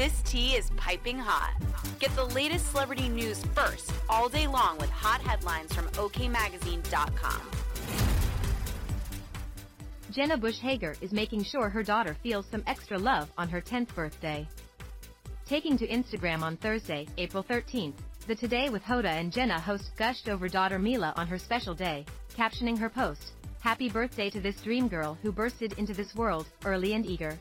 This tea is piping hot. Get the latest celebrity news first all day long with hot headlines from OKMagazine.com. Jenna Bush Hager is making sure her daughter feels some extra love on her 10th birthday. Taking to Instagram on Thursday, April 13th, the Today with Hoda and Jenna host gushed over daughter Mila on her special day, captioning her post, Happy birthday to this dream girl who bursted into this world, early and eager.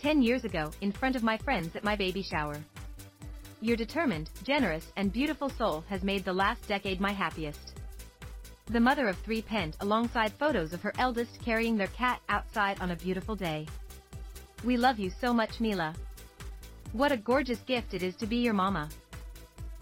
10 years ago, in front of my friends at my baby shower. Your determined, generous, and beautiful soul has made the last decade my happiest. The mother of three penned alongside photos of her eldest carrying their cat outside on a beautiful day. We love you so much Mila. What a gorgeous gift it is to be your mama.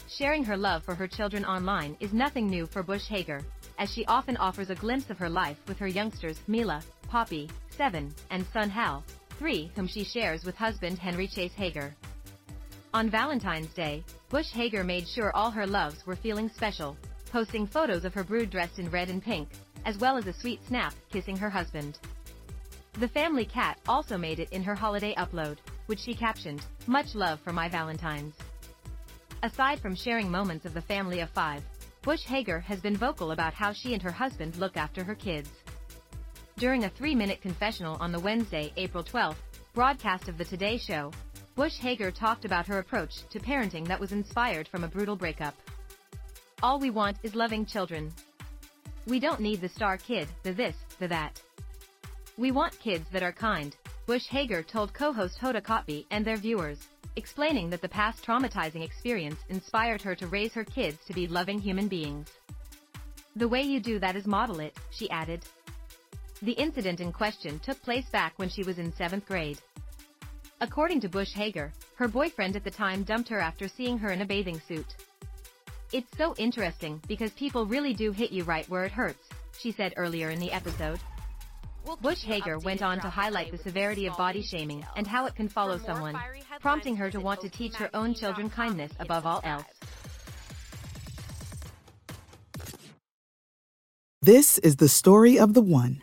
Sharing her love for her children online is nothing new for Bush Hager, as she often offers a glimpse of her life with her youngsters Mila, Poppy, 7, and son Hal, 3 whom she shares with husband Henry Chase Hager. On Valentine's Day, Bush Hager made sure all her loves were feeling special, posting photos of her brood dressed in red and pink, as well as a sweet snap kissing her husband. The family cat also made it in her holiday upload, which she captioned, Much love for my Valentines. Aside from sharing moments of the family of five, Bush Hager has been vocal about how she and her husband look after her kids. During a three-minute confessional on the Wednesday, April 12, broadcast of The Today Show, Bush Hager talked about her approach to parenting that was inspired from a brutal breakup. All we want is loving children. We don't need the star kid, the this, the that. We want kids that are kind, Bush Hager told co-host Hoda Kotb and their viewers, explaining that the past traumatizing experience inspired her to raise her kids to be loving human beings. The way you do that is model it, she added. The incident in question took place back when she was in 7th grade. According to Bush Hager, her boyfriend at the time dumped her after seeing her in a bathing suit. It's so interesting because people really do hit you right where it hurts, she said earlier in the episode. Bush Hager went on to highlight the severity of body shaming and how it can follow someone, prompting her to want to teach her own children kindness above all else. This is the story of the one.